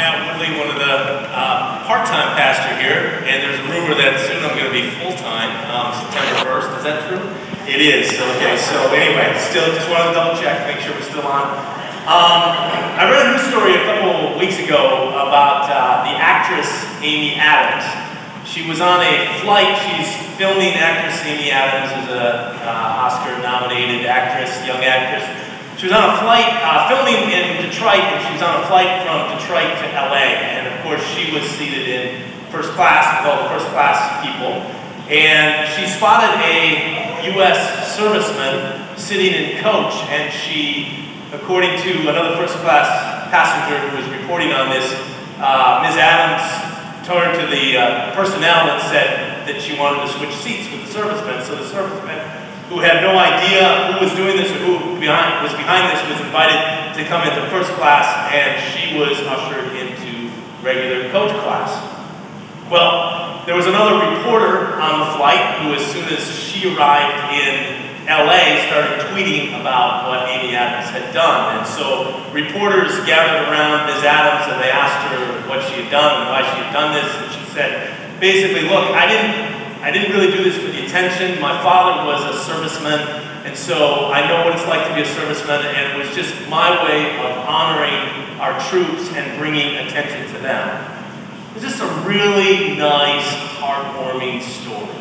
Matt Woodley, one of the uh, part-time pastor here, and there's a rumor that soon I'm going to be full-time, um, September 1st. Is that true? It is. Okay. So anyway, still just wanted to double check, make sure we're still on. Um, I read a news story a couple weeks ago about uh, the actress Amy Adams. She was on a flight. She's filming actress Amy Adams, who's a uh, Oscar-nominated actress, young actress. She was on a flight, uh, filming in Detroit, and she was on a flight from Detroit to LA. And of course, she was seated in first class with all the first class people. And she spotted a U.S. serviceman sitting in coach, and she, according to another first class passenger who was reporting on this, uh, Ms. Adams turned to the uh, personnel and said that she wanted to switch seats with the serviceman. So the serviceman who had no idea who was doing this or who behind, was behind this was invited to come into first class and she was ushered into regular coach class. Well, there was another reporter on the flight who, as soon as she arrived in LA, started tweeting about what Amy Adams had done. And so reporters gathered around Ms. Adams and they asked her what she had done and why she had done this. And she said, basically, look, I didn't I didn't really do this for the attention. My father was a serviceman, and so I know what it's like to be a serviceman, and it was just my way of honoring our troops and bringing attention to them. It's just a really nice, heartwarming story.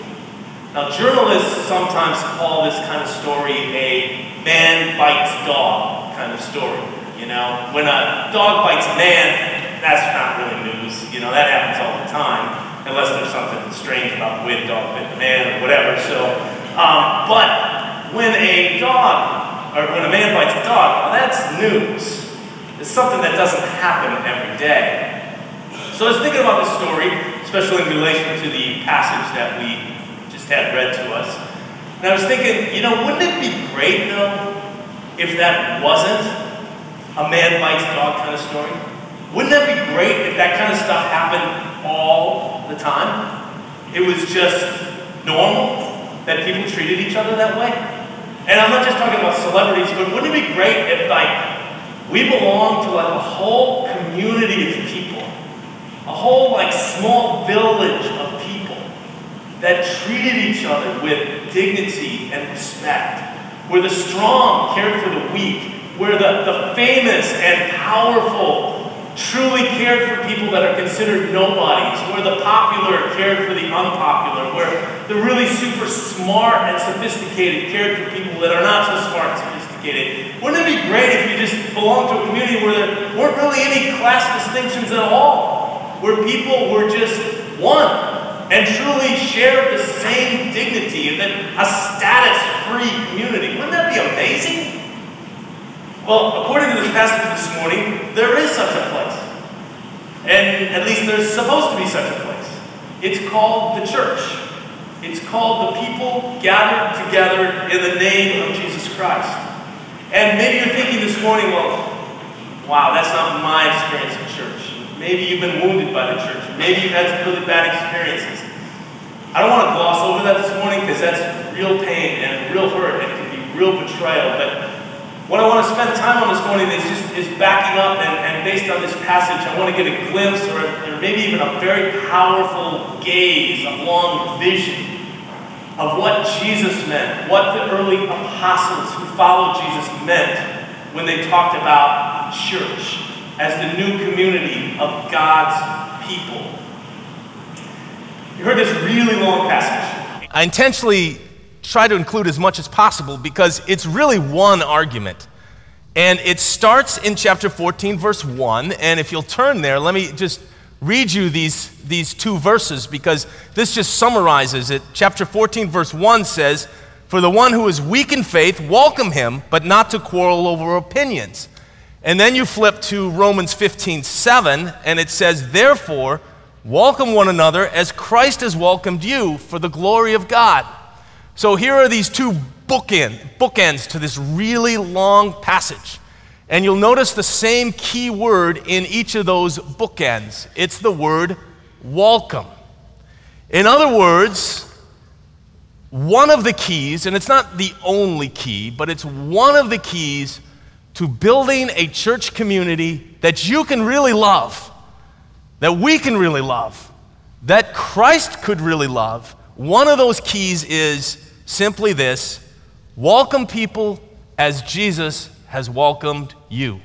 Now, journalists sometimes call this kind of story a man bites dog kind of story. You know, when a dog bites a man, that's not really news. You know, that happens all the time unless there's something strange about the wind dog bit the man or whatever. So, um, but when a dog or when a man bites a dog, well, that's news. It's something that doesn't happen every day. So I was thinking about this story, especially in relation to the passage that we just had read to us. And I was thinking, you know, wouldn't it be great though if that wasn't a man bites dog kind of story? Wouldn't that be great if that kind of stuff happened all the time? It was just normal that people treated each other that way? And I'm not just talking about celebrities, but wouldn't it be great if like we belonged to like a whole community of people, a whole like small village of people that treated each other with dignity and respect, where the strong cared for the weak, where the, the famous and powerful truly cared for people that are considered nobodies, where the popular cared for the unpopular, where the really super smart and sophisticated cared for people that are not so smart and sophisticated. Wouldn't it be great if you just belonged to a community where there weren't really any class distinctions at all, where people were just one and truly shared the same dignity and then a status-free community? Wouldn't that be amazing? Well, according to this passage this morning, there is such a place. And at least there's supposed to be such a place. It's called the church. It's called the people gathered together in the name of Jesus Christ. And maybe you're thinking this morning, well, wow, that's not my experience in church. Maybe you've been wounded by the church. Maybe you've had some really bad experiences. I don't want to gloss over that this morning because that's real pain and real hurt and it can be real betrayal. But what I want to spend time on this morning is just is backing up and, and based on this passage, I want to get a glimpse or, or maybe even a very powerful gaze, a long vision of what Jesus meant, what the early apostles who followed Jesus meant when they talked about church as the new community of God's people. You heard this really long passage. I intentionally try to include as much as possible because it's really one argument. And it starts in chapter 14, verse 1. And if you'll turn there, let me just read you these, these two verses because this just summarizes it. Chapter 14, verse 1 says, For the one who is weak in faith, welcome him, but not to quarrel over opinions. And then you flip to Romans 15, 7, and it says, Therefore, welcome one another as Christ has welcomed you for the glory of God. So here are these two bookend, bookends to this really long passage. And you'll notice the same key word in each of those bookends. It's the word welcome. In other words, one of the keys, and it's not the only key, but it's one of the keys to building a church community that you can really love, that we can really love, that Christ could really love, one of those keys is simply this welcome people as Jesus has welcomed you.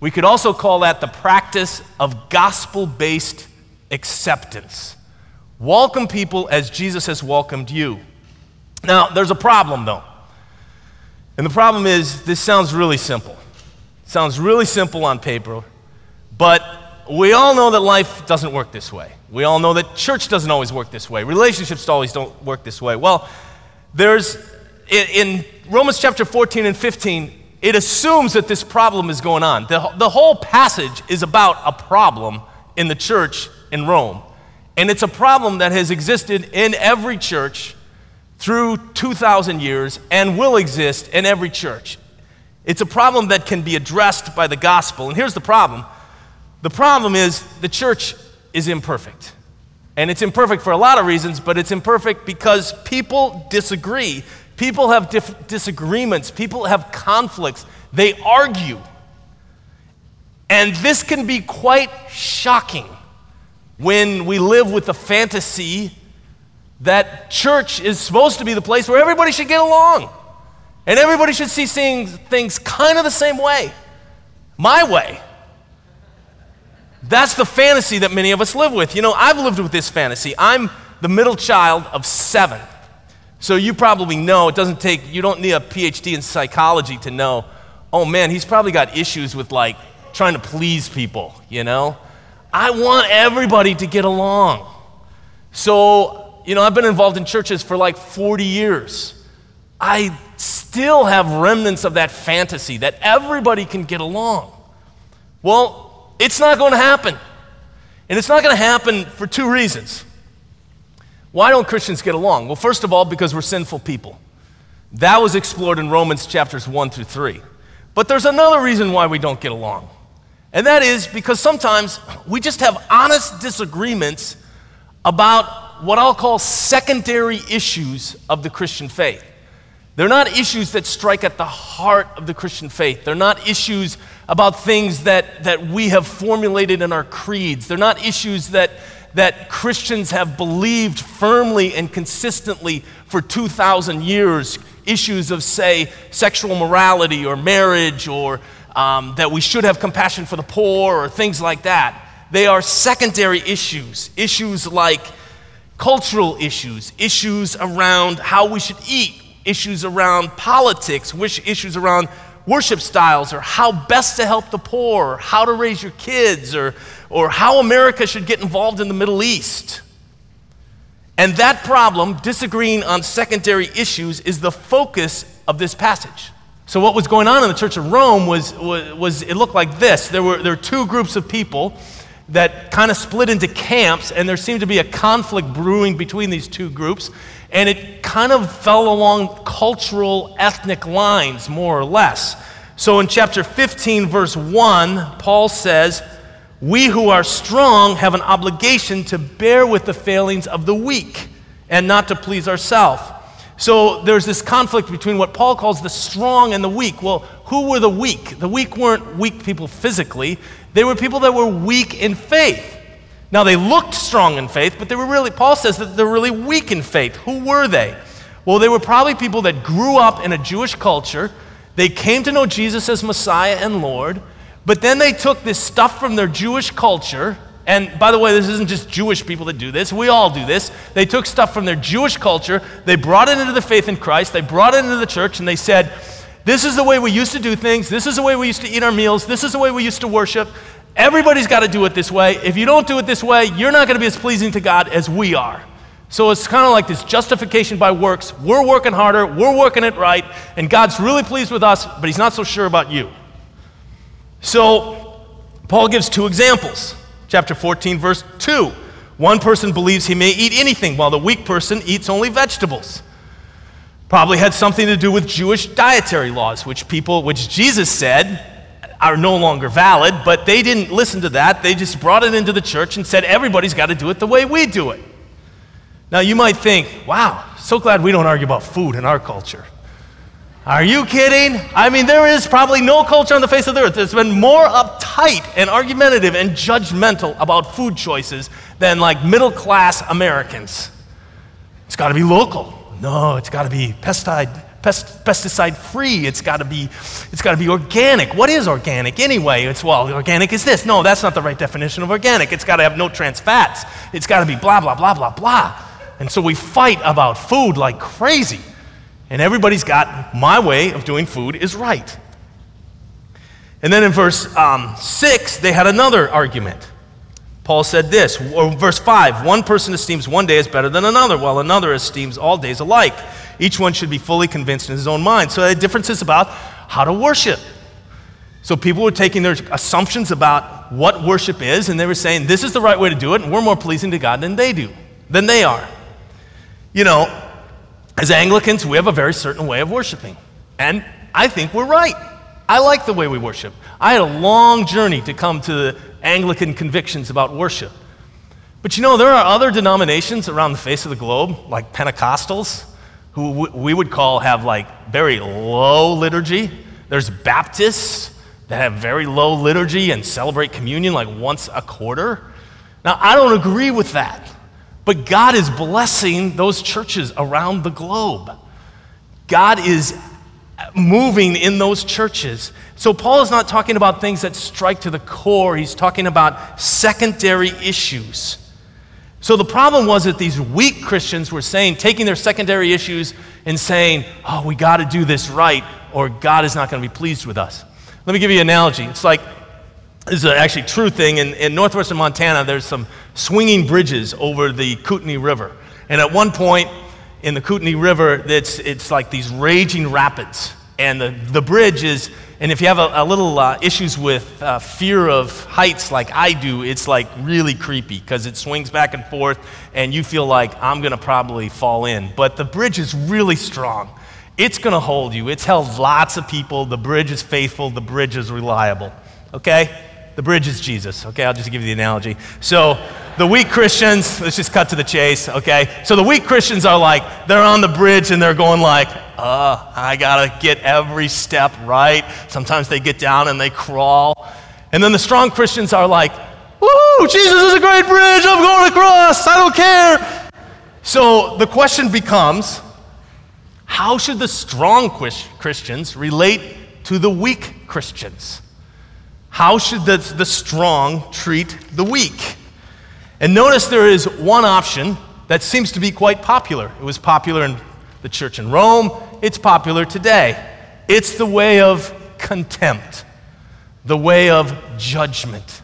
We could also call that the practice of gospel based acceptance. Welcome people as Jesus has welcomed you. Now, there's a problem though. And the problem is, this sounds really simple. It sounds really simple on paper, but we all know that life doesn't work this way. We all know that church doesn't always work this way. Relationships always don't work this way. Well, there's, in Romans chapter 14 and 15, it assumes that this problem is going on. The, the whole passage is about a problem in the church in Rome. And it's a problem that has existed in every church through 2,000 years and will exist in every church. It's a problem that can be addressed by the gospel. And here's the problem the problem is the church is imperfect. And it's imperfect for a lot of reasons, but it's imperfect because people disagree. People have dif- disagreements. People have conflicts. They argue. And this can be quite shocking when we live with the fantasy that church is supposed to be the place where everybody should get along. And everybody should see things kind of the same way. My way. That's the fantasy that many of us live with. You know, I've lived with this fantasy. I'm the middle child of seven. So you probably know it doesn't take, you don't need a PhD in psychology to know, oh man, he's probably got issues with like trying to please people, you know? I want everybody to get along. So, you know, I've been involved in churches for like 40 years. I still have remnants of that fantasy that everybody can get along. Well, it's not going to happen. And it's not going to happen for two reasons. Why don't Christians get along? Well, first of all, because we're sinful people. That was explored in Romans chapters 1 through 3. But there's another reason why we don't get along. And that is because sometimes we just have honest disagreements about what I'll call secondary issues of the Christian faith. They're not issues that strike at the heart of the Christian faith. They're not issues about things that, that we have formulated in our creeds. They're not issues that, that Christians have believed firmly and consistently for 2,000 years. Issues of, say, sexual morality or marriage or um, that we should have compassion for the poor or things like that. They are secondary issues, issues like cultural issues, issues around how we should eat, issues around politics, issues around worship styles, or how best to help the poor, or how to raise your kids, or, or how America should get involved in the Middle East. And that problem, disagreeing on secondary issues, is the focus of this passage. So, what was going on in the church of Rome was, was, was it looked like this. There were, there were two groups of people that kind of split into camps, and there seemed to be a conflict brewing between these two groups. And it kind of fell along cultural, ethnic lines, more or less. So, in chapter 15, verse 1, Paul says, We who are strong have an obligation to bear with the failings of the weak and not to please ourselves. So there's this conflict between what Paul calls the strong and the weak. Well, who were the weak? The weak weren't weak people physically, they were people that were weak in faith. Now, they looked strong in faith, but they were really, Paul says that they're really weak in faith. Who were they? Well, they were probably people that grew up in a Jewish culture. They came to know Jesus as Messiah and Lord, but then they took this stuff from their Jewish culture and by the way, this isn't just Jewish people that do this. We all do this. They took stuff from their Jewish culture, they brought it into the faith in Christ, they brought it into the church, and they said, This is the way we used to do things. This is the way we used to eat our meals. This is the way we used to worship. Everybody's got to do it this way. If you don't do it this way, you're not going to be as pleasing to God as we are. So it's kind of like this justification by works. We're working harder, we're working it right, and God's really pleased with us, but He's not so sure about you. So Paul gives two examples chapter 14, verse 2. One person believes he may eat anything, while the weak person eats only vegetables. Probably had something to do with Jewish dietary laws, which people, which Jesus said are no longer valid, but they didn't listen to that. They just brought it into the church and said everybody's got to do it the way we do it. Now you might think, wow, so glad we don't argue about food in our culture. Are you kidding? I mean, there is probably no culture on the face of the earth that's been more uptight and argumentative and judgmental about food choices than like middle class Americans. It's got to be local. No, it's got to be pesticide, pest, pesticide free. It's got to be it's got to be organic. What is organic anyway? It's well, organic is this. No, that's not the right definition of organic. It's got to have no trans fats. It's got to be blah blah blah blah blah. And so we fight about food like crazy. And everybody's got my way of doing food is right. And then in verse um, 6, they had another argument. Paul said this, verse 5 one person esteems one day as better than another, while another esteems all days alike. Each one should be fully convinced in his own mind. So the difference is about how to worship. So people were taking their assumptions about what worship is, and they were saying, this is the right way to do it, and we're more pleasing to God than they do, than they are. You know, as Anglicans, we have a very certain way of worshiping. And I think we're right. I like the way we worship. I had a long journey to come to the Anglican convictions about worship. But you know, there are other denominations around the face of the globe, like Pentecostals, who we would call have like very low liturgy. There's Baptists that have very low liturgy and celebrate communion like once a quarter. Now, I don't agree with that. But God is blessing those churches around the globe. God is moving in those churches. So, Paul is not talking about things that strike to the core, he's talking about secondary issues. So, the problem was that these weak Christians were saying, taking their secondary issues and saying, oh, we got to do this right, or God is not going to be pleased with us. Let me give you an analogy. It's like this is actually a true thing. In, in northwestern Montana, there's some swinging bridges over the Kootenai River. And at one point in the Kootenai River, it's, it's like these raging rapids. And the, the bridge is, and if you have a, a little uh, issues with uh, fear of heights like I do, it's like really creepy because it swings back and forth and you feel like I'm going to probably fall in. But the bridge is really strong. It's going to hold you. It's held lots of people. The bridge is faithful. The bridge is reliable. Okay? The bridge is Jesus. Okay, I'll just give you the analogy. So the weak Christians, let's just cut to the chase, okay? So the weak Christians are like, they're on the bridge and they're going like, uh, I gotta get every step right. Sometimes they get down and they crawl. And then the strong Christians are like, woo, Jesus is a great bridge, I'm going across, I don't care. So the question becomes, how should the strong Christians relate to the weak Christians? How should the, the strong treat the weak? And notice there is one option that seems to be quite popular. It was popular in the church in Rome, it's popular today. It's the way of contempt, the way of judgment,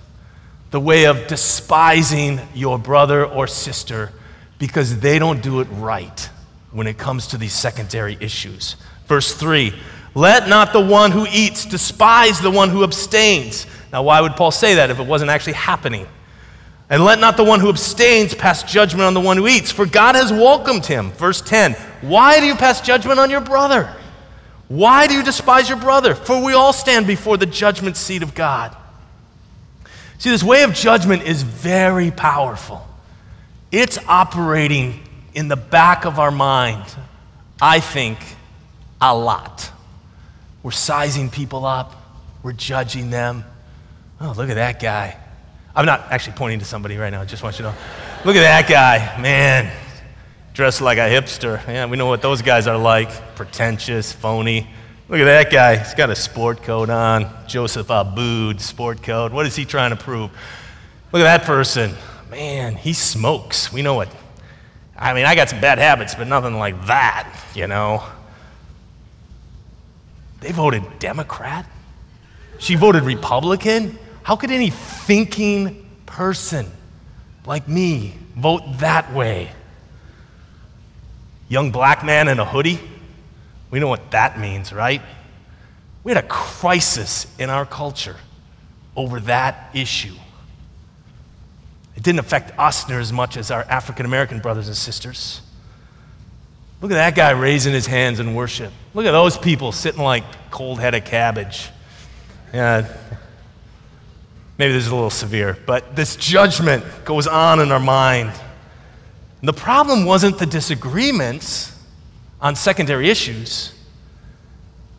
the way of despising your brother or sister because they don't do it right when it comes to these secondary issues. Verse 3 let not the one who eats despise the one who abstains. Now, why would Paul say that if it wasn't actually happening? And let not the one who abstains pass judgment on the one who eats, for God has welcomed him. Verse 10 Why do you pass judgment on your brother? Why do you despise your brother? For we all stand before the judgment seat of God. See, this way of judgment is very powerful. It's operating in the back of our mind, I think, a lot. We're sizing people up, we're judging them. Oh, look at that guy. I'm not actually pointing to somebody right now, I just want you to know. Look at that guy, man, dressed like a hipster. Yeah, we know what those guys are like pretentious, phony. Look at that guy. He's got a sport coat on. Joseph Abboud sport coat. What is he trying to prove? Look at that person. Man, he smokes. We know what. I mean, I got some bad habits, but nothing like that, you know. They voted Democrat. She voted Republican. How could any thinking person like me vote that way? Young black man in a hoodie? We know what that means, right? We had a crisis in our culture over that issue. It didn't affect us near as much as our African American brothers and sisters. Look at that guy raising his hands in worship. Look at those people sitting like cold headed cabbage. Yeah. Maybe this is a little severe, but this judgment goes on in our mind. And the problem wasn't the disagreements on secondary issues.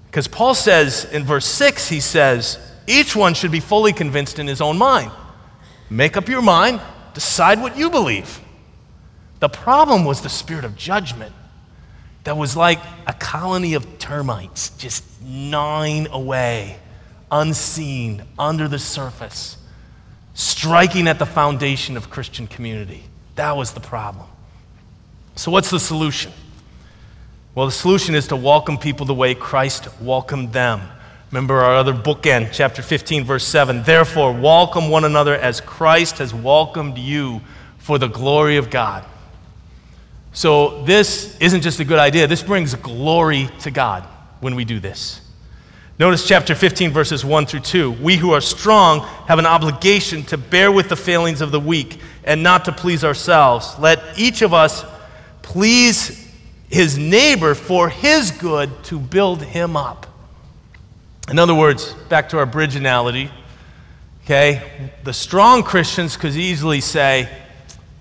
Because Paul says in verse 6, he says, each one should be fully convinced in his own mind. Make up your mind, decide what you believe. The problem was the spirit of judgment that was like a colony of termites just gnawing away, unseen, under the surface, striking at the foundation of Christian community. That was the problem. So, what's the solution? Well, the solution is to welcome people the way Christ welcomed them. Remember our other bookend, chapter 15, verse 7. Therefore, welcome one another as Christ has welcomed you for the glory of God. So, this isn't just a good idea, this brings glory to God when we do this. Notice chapter 15, verses 1 through 2. We who are strong have an obligation to bear with the failings of the weak and not to please ourselves. Let each of us please his neighbor for his good to build him up. In other words, back to our bridge analogy, okay, the strong Christians could easily say,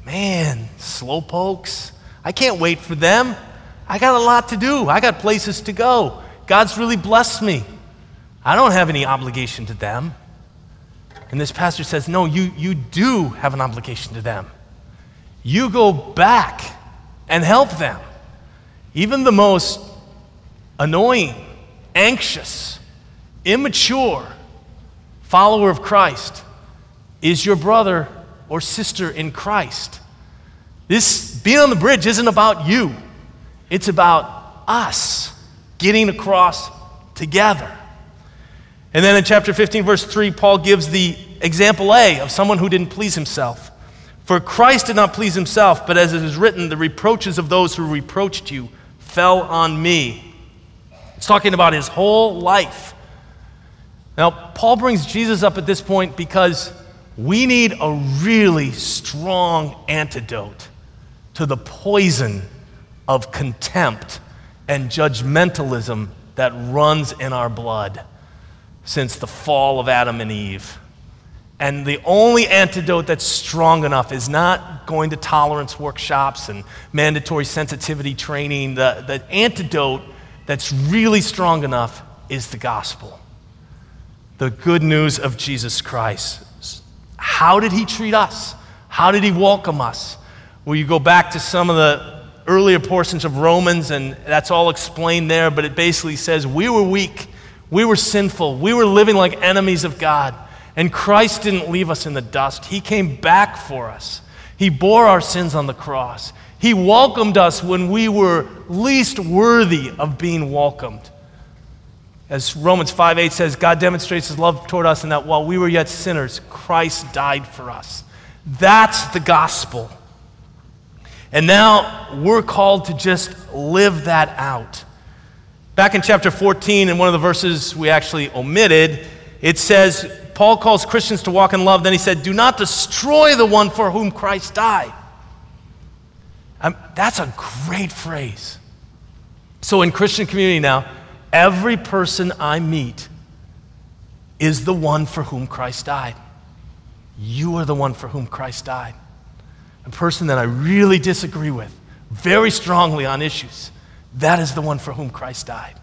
Man, slowpokes, I can't wait for them. I got a lot to do, I got places to go. God's really blessed me. I don't have any obligation to them. And this pastor says, No, you, you do have an obligation to them. You go back and help them. Even the most annoying, anxious, immature follower of Christ is your brother or sister in Christ. This being on the bridge isn't about you, it's about us getting across together. And then in chapter 15, verse 3, Paul gives the example A of someone who didn't please himself. For Christ did not please himself, but as it is written, the reproaches of those who reproached you fell on me. It's talking about his whole life. Now, Paul brings Jesus up at this point because we need a really strong antidote to the poison of contempt and judgmentalism that runs in our blood since the fall of Adam and Eve. And the only antidote that's strong enough is not going to tolerance workshops and mandatory sensitivity training. The, the antidote that's really strong enough is the gospel the good news of Jesus Christ. How did he treat us? How did he welcome us? Well, you go back to some of the earlier portions of Romans, and that's all explained there, but it basically says we were weak, we were sinful, we were living like enemies of God, and Christ didn't leave us in the dust. He came back for us, He bore our sins on the cross. He welcomed us when we were least worthy of being welcomed. As Romans 5 8 says, God demonstrates his love toward us in that while we were yet sinners, Christ died for us. That's the gospel. And now we're called to just live that out. Back in chapter 14, in one of the verses we actually omitted, it says, Paul calls Christians to walk in love. Then he said, Do not destroy the one for whom Christ died. Um, that's a great phrase. So in Christian community now, Every person I meet is the one for whom Christ died. You are the one for whom Christ died. A person that I really disagree with very strongly on issues, that is the one for whom Christ died.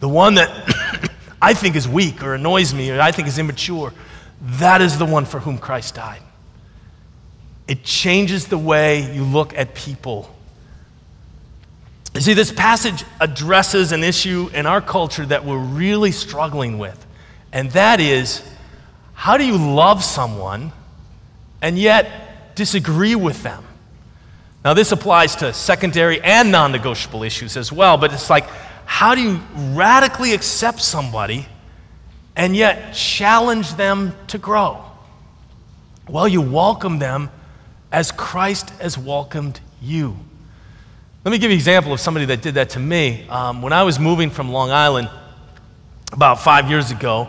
The one that I think is weak or annoys me or I think is immature, that is the one for whom Christ died. It changes the way you look at people you see, this passage addresses an issue in our culture that we're really struggling with, and that is how do you love someone and yet disagree with them? Now, this applies to secondary and non negotiable issues as well, but it's like, how do you radically accept somebody and yet challenge them to grow? Well, you welcome them as Christ has welcomed you. Let me give you an example of somebody that did that to me. Um, when I was moving from Long Island about five years ago,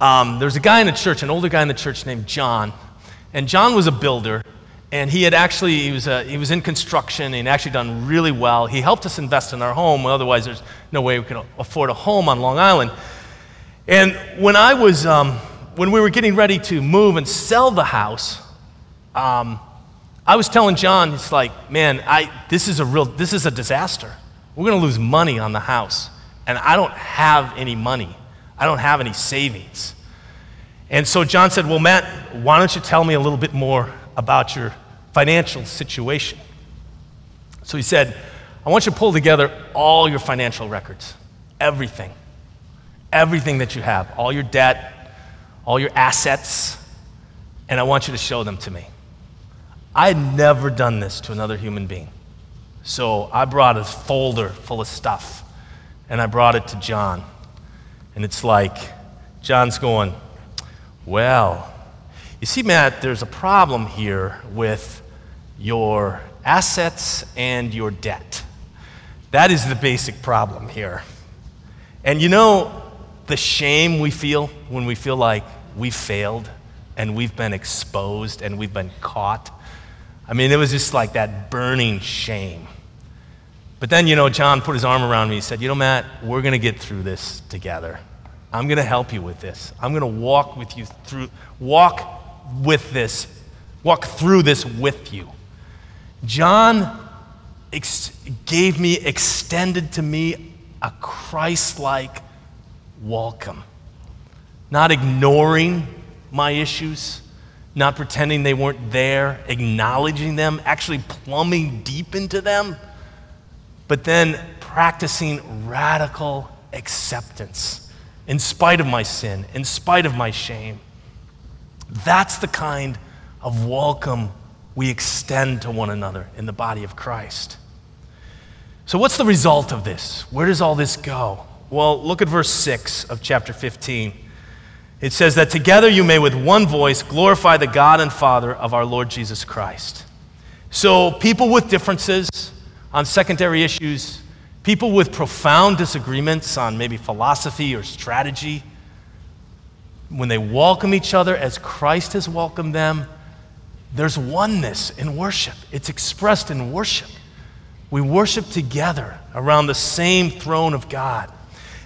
um, there was a guy in the church, an older guy in the church named John. And John was a builder, and he had actually, he was, a, he was in construction, and actually done really well. He helped us invest in our home, otherwise there's no way we could afford a home on Long Island. And when I was, um, when we were getting ready to move and sell the house, um, I was telling John, it's like, man, I, this is a real, this is a disaster. We're going to lose money on the house and I don't have any money. I don't have any savings. And so John said, Well, Matt, why don't you tell me a little bit more about your financial situation? So he said, I want you to pull together all your financial records, everything, everything that you have, all your debt, all your assets, and I want you to show them to me. I had never done this to another human being. So I brought a folder full of stuff, and I brought it to John. And it's like, John's going, Well, you see, Matt, there's a problem here with your assets and your debt. That is the basic problem here. And you know the shame we feel when we feel like we've failed and we've been exposed and we've been caught? I mean, it was just like that burning shame. But then, you know, John put his arm around me. He said, You know, Matt, we're going to get through this together. I'm going to help you with this. I'm going to walk with you through, walk with this, walk through this with you. John ex- gave me, extended to me a Christ like welcome. Not ignoring my issues, not pretending they weren't there, acknowledging them, actually plumbing deep into them, but then practicing radical acceptance in spite of my sin, in spite of my shame. That's the kind of welcome we extend to one another in the body of Christ. So, what's the result of this? Where does all this go? Well, look at verse 6 of chapter 15. It says that together you may with one voice glorify the God and Father of our Lord Jesus Christ. So, people with differences on secondary issues, people with profound disagreements on maybe philosophy or strategy, when they welcome each other as Christ has welcomed them, there's oneness in worship. It's expressed in worship. We worship together around the same throne of God.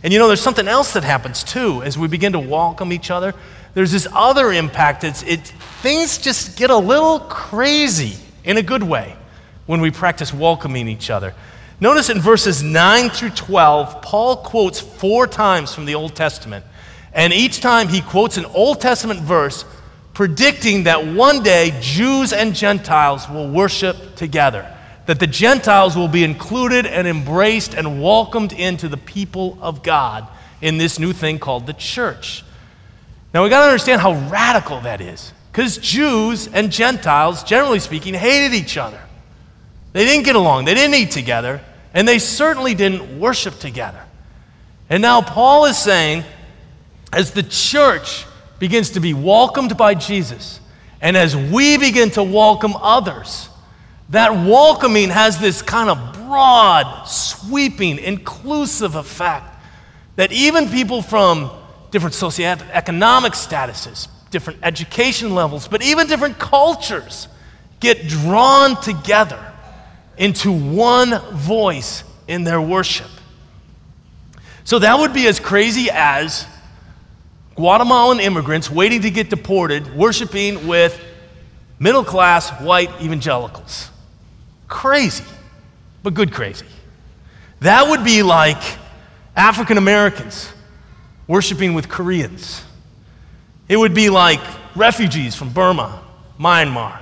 And you know, there's something else that happens too as we begin to welcome each other. There's this other impact. It's, it, things just get a little crazy in a good way when we practice welcoming each other. Notice in verses 9 through 12, Paul quotes four times from the Old Testament. And each time he quotes an Old Testament verse predicting that one day Jews and Gentiles will worship together, that the Gentiles will be included and embraced and welcomed into the people of God in this new thing called the church. Now we got to understand how radical that is, because Jews and Gentiles, generally speaking, hated each other. They didn't get along, they didn't eat together, and they certainly didn't worship together. And now Paul is saying, as the church begins to be welcomed by Jesus, and as we begin to welcome others, that welcoming has this kind of broad, sweeping, inclusive effect that even people from different socioeconomic statuses, different education levels, but even different cultures get drawn together into one voice in their worship. So that would be as crazy as Guatemalan immigrants waiting to get deported, worshiping with middle class white evangelicals. Crazy, but good crazy. That would be like African Americans worshiping with Koreans. It would be like refugees from Burma, Myanmar,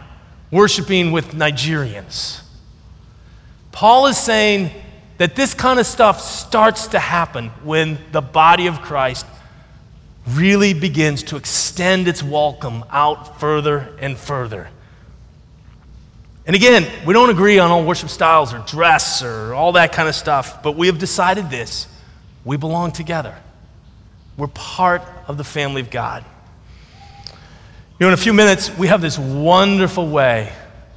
worshiping with Nigerians. Paul is saying that this kind of stuff starts to happen when the body of Christ really begins to extend its welcome out further and further. And again, we don't agree on all worship styles or dress or all that kind of stuff, but we have decided this we belong together. We're part of the family of God. You know, in a few minutes, we have this wonderful way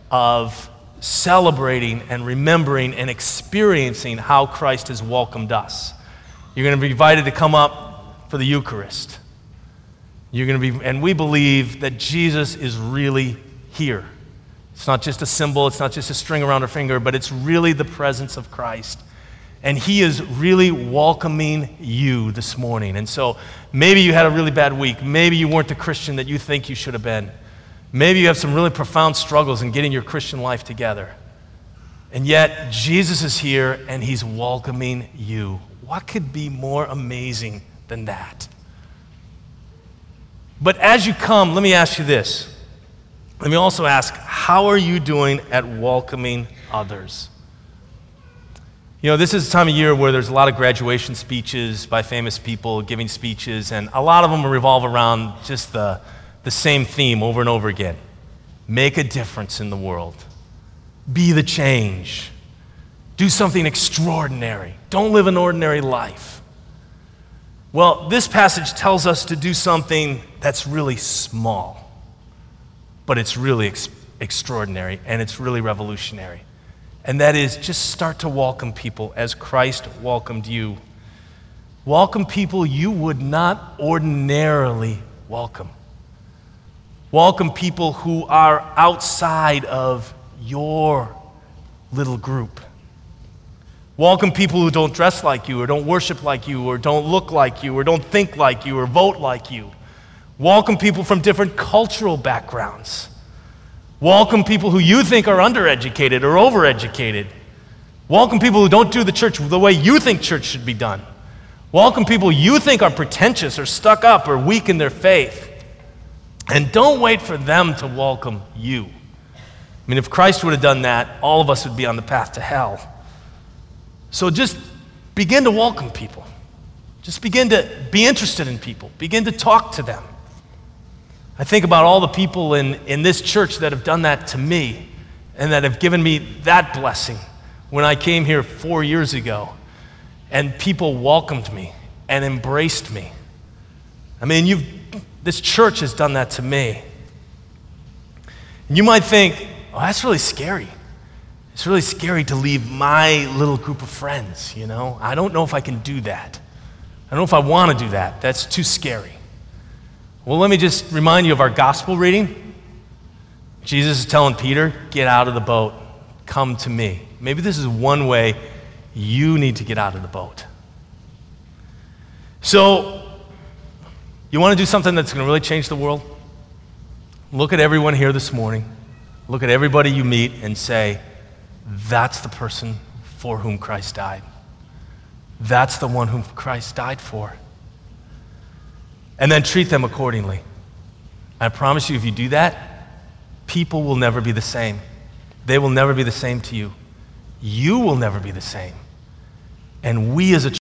of celebrating and remembering and experiencing how Christ has welcomed us. You're going to be invited to come up for the Eucharist. You're going to be, and we believe that Jesus is really here. It's not just a symbol, it's not just a string around a finger, but it's really the presence of Christ. And He is really welcoming you this morning. And so maybe you had a really bad week. Maybe you weren't the Christian that you think you should have been. Maybe you have some really profound struggles in getting your Christian life together. And yet, Jesus is here and He's welcoming you. what could be more amazing than that? But as you come, let me ask you this. Let me also ask, how are you doing at welcoming others? You know, this is a time of year where there's a lot of graduation speeches by famous people giving speeches, and a lot of them revolve around just the, the same theme over and over again make a difference in the world, be the change, do something extraordinary, don't live an ordinary life. Well, this passage tells us to do something that's really small, but it's really ex- extraordinary and it's really revolutionary. And that is just start to welcome people as Christ welcomed you. Welcome people you would not ordinarily welcome. Welcome people who are outside of your little group. Welcome people who don't dress like you, or don't worship like you, or don't look like you, or don't think like you, or vote like you. Welcome people from different cultural backgrounds. Welcome people who you think are undereducated or overeducated. Welcome people who don't do the church the way you think church should be done. Welcome people you think are pretentious or stuck up or weak in their faith. And don't wait for them to welcome you. I mean, if Christ would have done that, all of us would be on the path to hell. So just begin to welcome people. Just begin to be interested in people. Begin to talk to them. I think about all the people in, in this church that have done that to me and that have given me that blessing when I came here four years ago and people welcomed me and embraced me. I mean, you've, this church has done that to me. And you might think, oh, that's really scary. It's really scary to leave my little group of friends, you know? I don't know if I can do that. I don't know if I want to do that. That's too scary. Well, let me just remind you of our gospel reading. Jesus is telling Peter, Get out of the boat, come to me. Maybe this is one way you need to get out of the boat. So, you want to do something that's going to really change the world? Look at everyone here this morning. Look at everybody you meet and say, That's the person for whom Christ died. That's the one whom Christ died for and then treat them accordingly. I promise you, if you do that, people will never be the same. They will never be the same to you. You will never be the same. And we as a